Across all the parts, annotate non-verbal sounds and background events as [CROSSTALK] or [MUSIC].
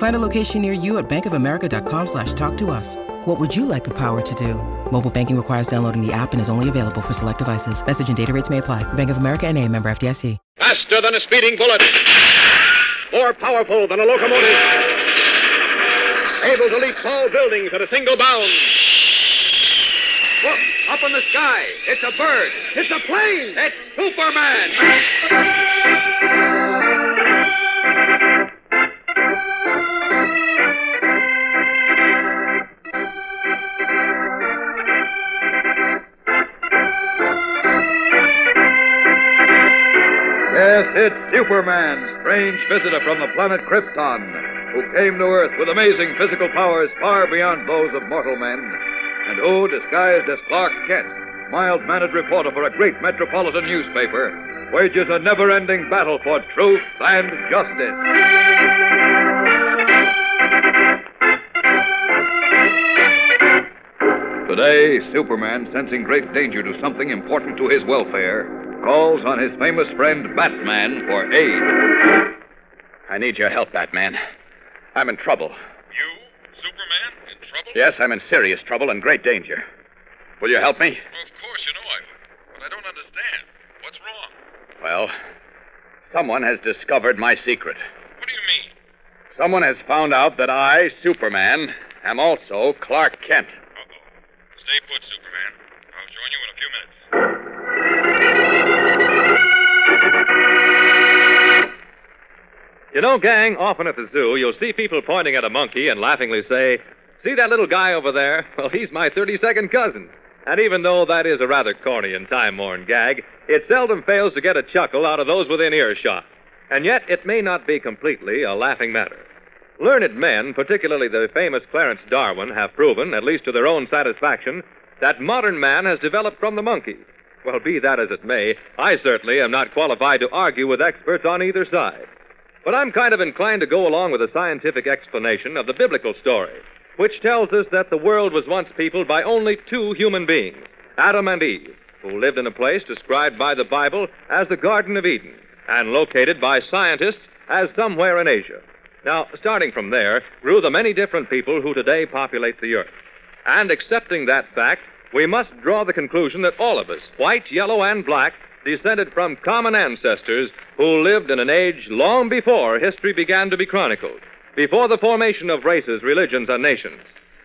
Find a location near you at bankofamerica.com slash talk to us. What would you like the power to do? Mobile banking requires downloading the app and is only available for select devices. Message and data rates may apply. Bank of America and a member FDIC. Faster than a speeding bullet. More powerful than a locomotive. Able to leap tall buildings at a single bound. Look, up in the sky. It's a bird. It's a plane. It's Superman. It's Superman, strange visitor from the planet Krypton, who came to Earth with amazing physical powers far beyond those of mortal men, and who, disguised as Clark Kent, mild mannered reporter for a great metropolitan newspaper, wages a never ending battle for truth and justice. Today, Superman, sensing great danger to something important to his welfare, calls on his famous friend Batman for aid. I need your help, Batman. I'm in trouble. You, Superman, in trouble? Yes, I'm in serious trouble and great danger. Will you help me? Well, of course, you know I will. But I don't understand. What's wrong? Well, someone has discovered my secret. What do you mean? Someone has found out that I, Superman, am also Clark Kent. Uh-oh. Stay put, Superman. You know, gang, often at the zoo, you'll see people pointing at a monkey and laughingly say, See that little guy over there? Well, he's my 32nd cousin. And even though that is a rather corny and time worn gag, it seldom fails to get a chuckle out of those within earshot. And yet, it may not be completely a laughing matter. Learned men, particularly the famous Clarence Darwin, have proven, at least to their own satisfaction, that modern man has developed from the monkey. Well, be that as it may, I certainly am not qualified to argue with experts on either side. But I'm kind of inclined to go along with a scientific explanation of the biblical story, which tells us that the world was once peopled by only two human beings, Adam and Eve, who lived in a place described by the Bible as the Garden of Eden and located by scientists as somewhere in Asia. Now, starting from there, grew the many different people who today populate the earth. And accepting that fact, we must draw the conclusion that all of us, white, yellow, and black, descended from common ancestors who lived in an age long before history began to be chronicled, before the formation of races, religions, and nations.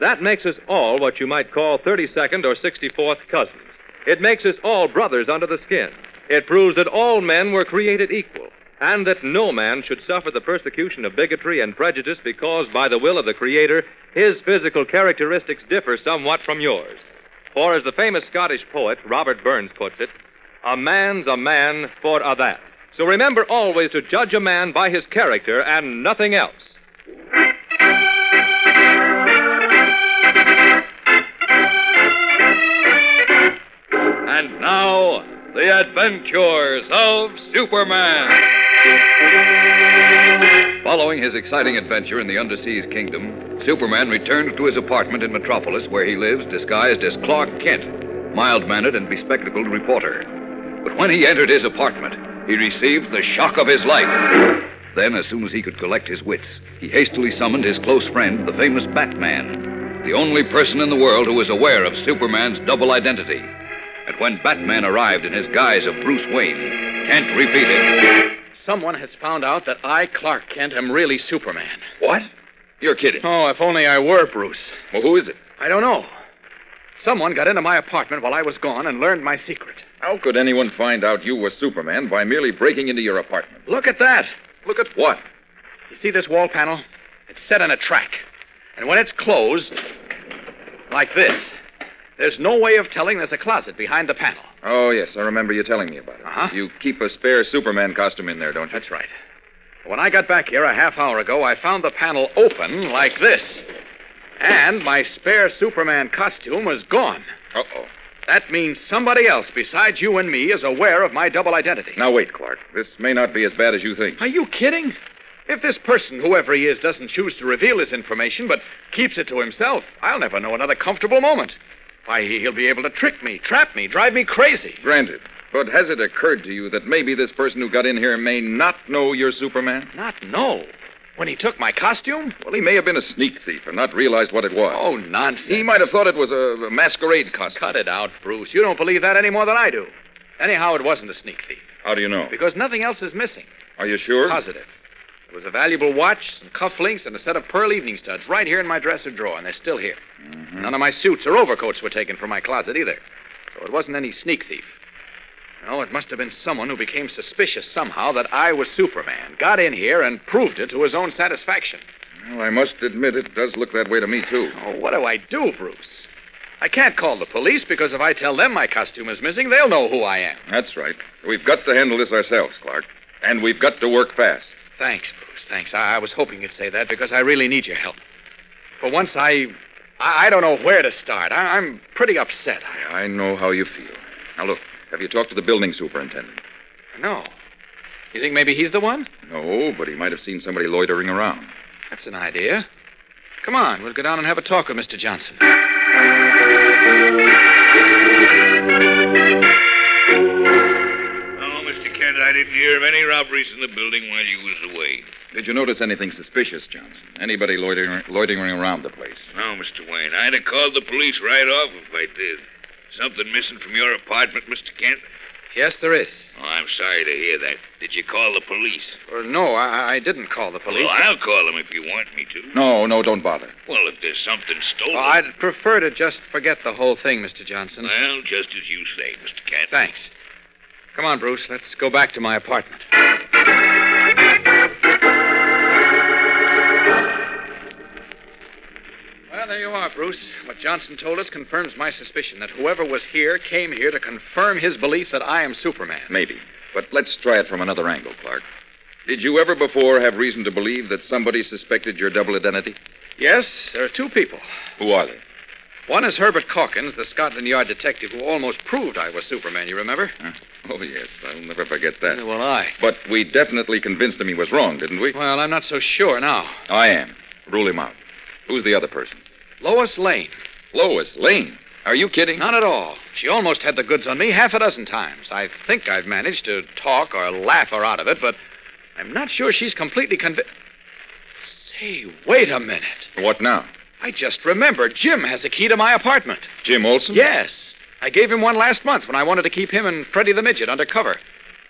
That makes us all what you might call 32nd or 64th cousins. It makes us all brothers under the skin. It proves that all men were created equal, and that no man should suffer the persecution of bigotry and prejudice because, by the will of the Creator, his physical characteristics differ somewhat from yours. For, as the famous Scottish poet Robert Burns puts it, a man's a man for a that. So remember always to judge a man by his character and nothing else. And now, the adventures of Superman. Following his exciting adventure in the Underseas Kingdom, Superman returned to his apartment in Metropolis, where he lives disguised as Clark Kent, mild mannered and bespectacled reporter. But when he entered his apartment, he received the shock of his life. Then, as soon as he could collect his wits, he hastily summoned his close friend, the famous Batman, the only person in the world who was aware of Superman's double identity. And when Batman arrived in his guise of Bruce Wayne, Kent repeated, Someone has found out that I, Clark Kent, am really Superman. What? You're kidding. Oh, if only I were, Bruce. Well, who is it? I don't know. Someone got into my apartment while I was gone and learned my secret. How could anyone find out you were Superman by merely breaking into your apartment? Look at that. Look at what? You see this wall panel? It's set in a track. And when it's closed, like this, there's no way of telling there's a closet behind the panel. Oh, yes, I remember you telling me about it. Uh-huh. You keep a spare Superman costume in there, don't you? That's right. When I got back here a half hour ago, I found the panel open like this. And my spare Superman costume was gone. Uh-oh. That means somebody else besides you and me is aware of my double identity. Now, wait, Clark. This may not be as bad as you think. Are you kidding? If this person, whoever he is, doesn't choose to reveal his information but keeps it to himself, I'll never know another comfortable moment. Why, he- he'll be able to trick me, trap me, drive me crazy. Granted. But has it occurred to you that maybe this person who got in here may not know you're Superman? Not know. When he took my costume? Well, he may have been a sneak thief and not realized what it was. Oh, nonsense. He might have thought it was a a masquerade costume. Cut it out, Bruce. You don't believe that any more than I do. Anyhow, it wasn't a sneak thief. How do you know? Because nothing else is missing. Are you sure? Positive. There was a valuable watch, some cufflinks, and a set of pearl evening studs right here in my dresser drawer, and they're still here. Mm-hmm. None of my suits or overcoats were taken from my closet either. So it wasn't any sneak thief. No, it must have been someone who became suspicious somehow that I was Superman, got in here, and proved it to his own satisfaction. Well, I must admit it does look that way to me, too. Oh, what do I do, Bruce? I can't call the police because if I tell them my costume is missing, they'll know who I am. That's right. We've got to handle this ourselves, Clark. And we've got to work fast. Thanks, Bruce. Thanks. I, I was hoping you'd say that because I really need your help. For once, I. I, I don't know where to start. I, I'm pretty upset. I, I know how you feel. Now, look, have you talked to the building superintendent? no. You think maybe he's the one? No, but he might have seen somebody loitering around. That's an idea. Come on, we'll go down and have a talk with Mr. Johnson. No, Mr. Kent, I didn't hear of any robberies in the building while you was away. Did you notice anything suspicious, Johnson? Anybody loitering, loitering around the place? No, Mr. Wayne. I'd have called the police right off if I did. Something missing from your apartment, Mr. Kent? Yes, there is. Oh, I'm sorry to hear that. Did you call the police? Well, no, I, I didn't call the police. Well, I'll call them if you want me to. No, no, don't bother. Well, if there's something stolen. Oh, I'd prefer to just forget the whole thing, Mr. Johnson. Well, just as you say, Mr. Kent. Thanks. Come on, Bruce. Let's go back to my apartment. There you are, Bruce. What Johnson told us confirms my suspicion that whoever was here came here to confirm his belief that I am Superman. Maybe. But let's try it from another angle, Clark. Did you ever before have reason to believe that somebody suspected your double identity? Yes, there are two people. Who are they? One is Herbert Calkins, the Scotland Yard detective who almost proved I was Superman, you remember? Huh? Oh, yes. I'll never forget that. will I. But we definitely convinced him he was wrong, didn't we? Well, I'm not so sure now. I am. Rule him out. Who's the other person? Lois Lane. Lois Lane. Are you kidding? Not at all. She almost had the goods on me half a dozen times. I think I've managed to talk or laugh her out of it, but I'm not sure she's completely convinced. Say, wait a minute. What now? I just remembered Jim has a key to my apartment. Jim Olsen? Yes. I gave him one last month when I wanted to keep him and Freddie the Midget under cover.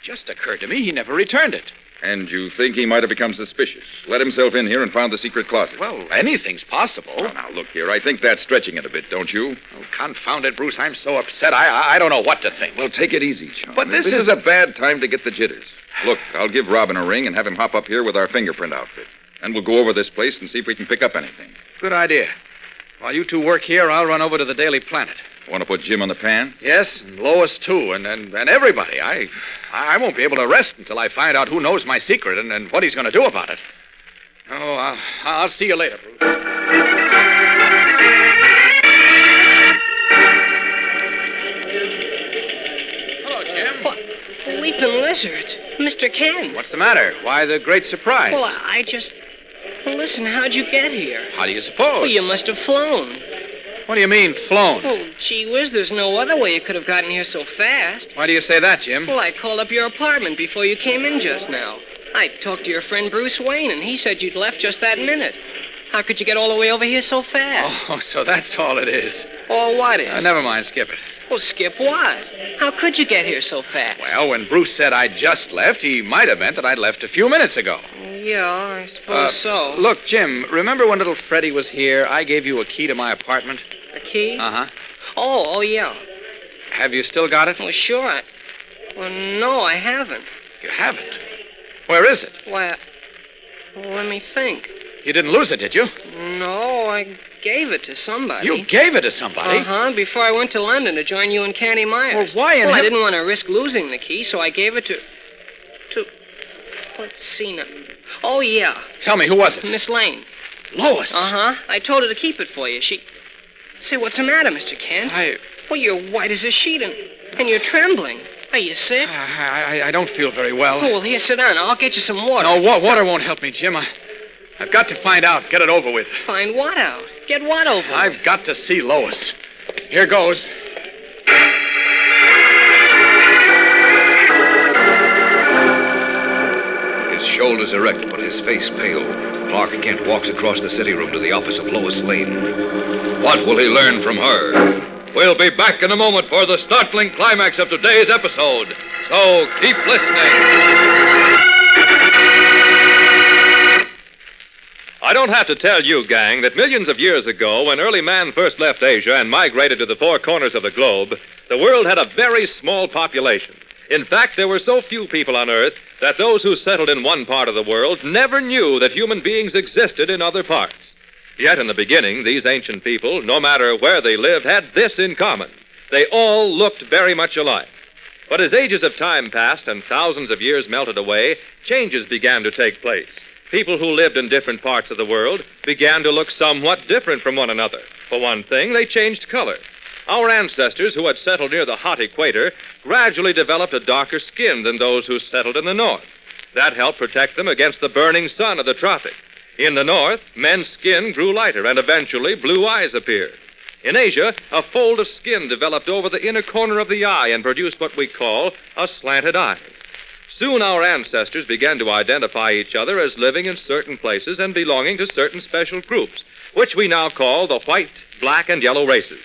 Just occurred to me he never returned it. And you think he might have become suspicious? Let himself in here and found the secret closet? Well, anything's possible. Now, look here. I think that's stretching it a bit, don't you? Oh, confound it, Bruce. I'm so upset. I, I I don't know what to think. Well, take it easy, John. But this is... is- a bad time to get the jitters. Look, I'll give Robin a ring and have him hop up here with our fingerprint outfit. And we'll go over this place and see if we can pick up anything. Good idea. While you two work here, I'll run over to the Daily Planet. Want to put Jim on the pan? Yes, and Lois too, and, and, and everybody. I I won't be able to rest until I find out who knows my secret and, and what he's going to do about it. Oh, I'll, I'll see you later, Bruce. Hello, Jim. What? Leaping lizards. Mr. Kent. What's the matter? Why the great surprise? Well, I I just. Listen, how'd you get here? How do you suppose? Well, you must have flown. What do you mean, flown? Oh, gee whiz, there's no other way you could have gotten here so fast. Why do you say that, Jim? Well, I called up your apartment before you came in just now. I talked to your friend Bruce Wayne, and he said you'd left just that minute. How could you get all the way over here so fast? Oh, [LAUGHS] so that's all it is. Or what is? Uh, never mind, skip it. Well, Skip, what? How could you get here so fast? Well, when Bruce said I just left, he might have meant that I'd left a few minutes ago. Yeah, I Uh, suppose so. Look, Jim, remember when little Freddie was here? I gave you a key to my apartment. A key? Uh huh. Oh, oh, yeah. Have you still got it? Well, sure. I... Well, no, I haven't. You haven't. Where is it? Why, well, let me think. You didn't lose it, did you? No, I gave it to somebody. You gave it to somebody. Uh huh. Before I went to London to join you and Candy Myers. Well, why in Well, I didn't want to risk losing the key, so I gave it to. to. Let's see now. Oh yeah, Tell me, who was it? Miss Lane. Lois. Uh huh. I told her to keep it for you. She. Say, what's the matter, Mr. Kent? I, Well, you're white as a sheet and, and you're trembling. Are you sick? I, I, I don't feel very well. Oh, well, here, sit down. I'll get you some water. No, wa- water won't help me, Jim. I, I've got to find out. Get it over with. Find what out? Get what over? I've got to see Lois. Here goes. Shoulders erect, but his face pale. Clark Kent walks across the city room to the office of Lois Lane. What will he learn from her? We'll be back in a moment for the startling climax of today's episode. So keep listening. I don't have to tell you, gang, that millions of years ago, when early man first left Asia and migrated to the four corners of the globe, the world had a very small population. In fact, there were so few people on Earth that those who settled in one part of the world never knew that human beings existed in other parts. Yet in the beginning, these ancient people, no matter where they lived, had this in common. They all looked very much alike. But as ages of time passed and thousands of years melted away, changes began to take place. People who lived in different parts of the world began to look somewhat different from one another. For one thing, they changed color. Our ancestors who had settled near the hot equator gradually developed a darker skin than those who settled in the north. That helped protect them against the burning sun of the tropic. In the north, men's skin grew lighter and eventually blue eyes appeared. In Asia, a fold of skin developed over the inner corner of the eye and produced what we call a slanted eye. Soon our ancestors began to identify each other as living in certain places and belonging to certain special groups, which we now call the white, black, and yellow races.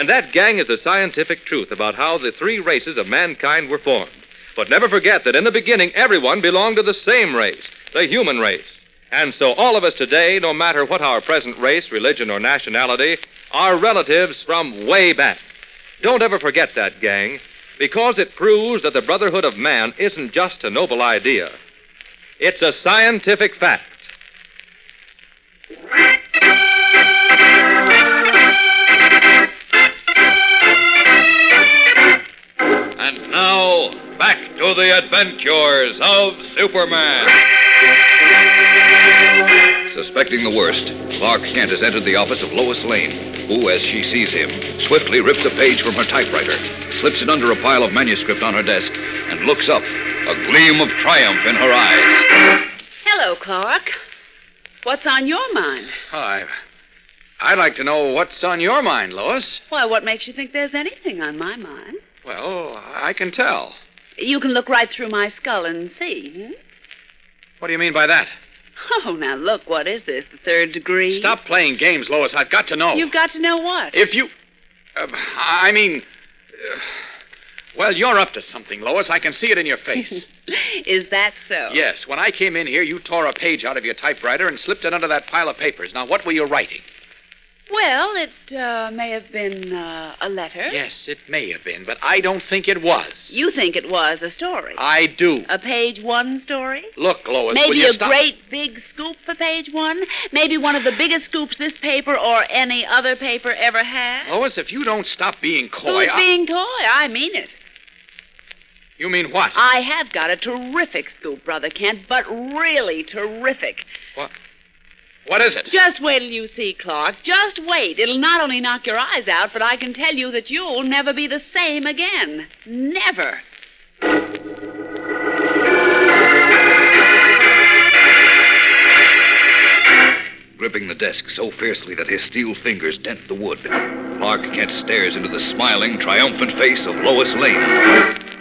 And that, gang, is the scientific truth about how the three races of mankind were formed. But never forget that in the beginning, everyone belonged to the same race, the human race. And so all of us today, no matter what our present race, religion, or nationality, are relatives from way back. Don't ever forget that, gang, because it proves that the brotherhood of man isn't just a noble idea. It's a scientific fact. And now, back to the adventures of Superman. Suspecting the worst, Clark Kent has entered the office of Lois Lane, who, as she sees him, swiftly rips a page from her typewriter, slips it under a pile of manuscript on her desk, and looks up, a gleam of triumph in her eyes. Hello, Clark. What's on your mind? I, I'd like to know what's on your mind, Lois. Why, what makes you think there's anything on my mind? Well, I can tell. You can look right through my skull and see. Hmm? What do you mean by that? Oh, now look, what is this? The third degree? Stop playing games, Lois. I've got to know. You've got to know what? If you. Uh, I mean. uh, well, you're up to something, Lois. I can see it in your face. [LAUGHS] is that so? yes, when I came in here, you tore a page out of your typewriter and slipped it under that pile of papers. Now, what were you writing? Well, it uh, may have been uh, a letter. Yes, it may have been, but I don't think it was. You think it was a story. I do. A page one story? Look, Lois, will Maybe you a stop? great big scoop for page one? Maybe one of the biggest scoops this paper or any other paper ever had? Lois, if you don't stop being coy, Who's I- being coy? I mean it. You mean what? I have got a terrific scoop, Brother Kent, but really terrific. What? What is it? Just wait till you see, Clark. Just wait. It'll not only knock your eyes out, but I can tell you that you'll never be the same again. Never. Gripping the desk so fiercely that his steel fingers dent the wood, Clark Kent stares into the smiling, triumphant face of Lois Lane.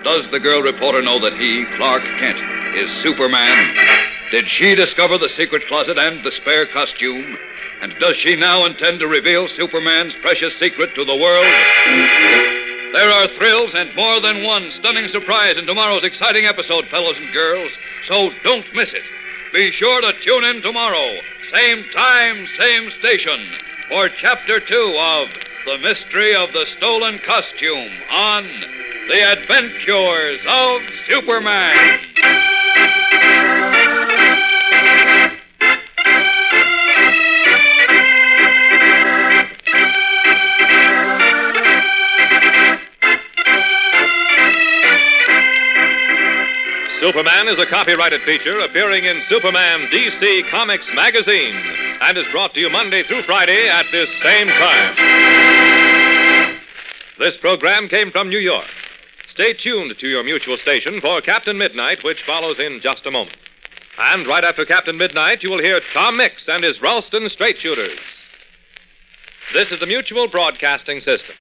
Does the girl reporter know that he, Clark Kent, is Superman? Did she discover the secret closet and the spare costume? And does she now intend to reveal Superman's precious secret to the world? There are thrills and more than one stunning surprise in tomorrow's exciting episode, fellows and girls, so don't miss it. Be sure to tune in tomorrow, same time, same station, for Chapter 2 of The Mystery of the Stolen Costume on The Adventures of Superman. Superman is a copyrighted feature appearing in Superman DC Comics magazine and is brought to you Monday through Friday at this same time. This program came from New York. Stay tuned to your mutual station for Captain Midnight, which follows in just a moment. And right after Captain Midnight, you will hear Tom Mix and his Ralston Straight Shooters. This is the Mutual Broadcasting System.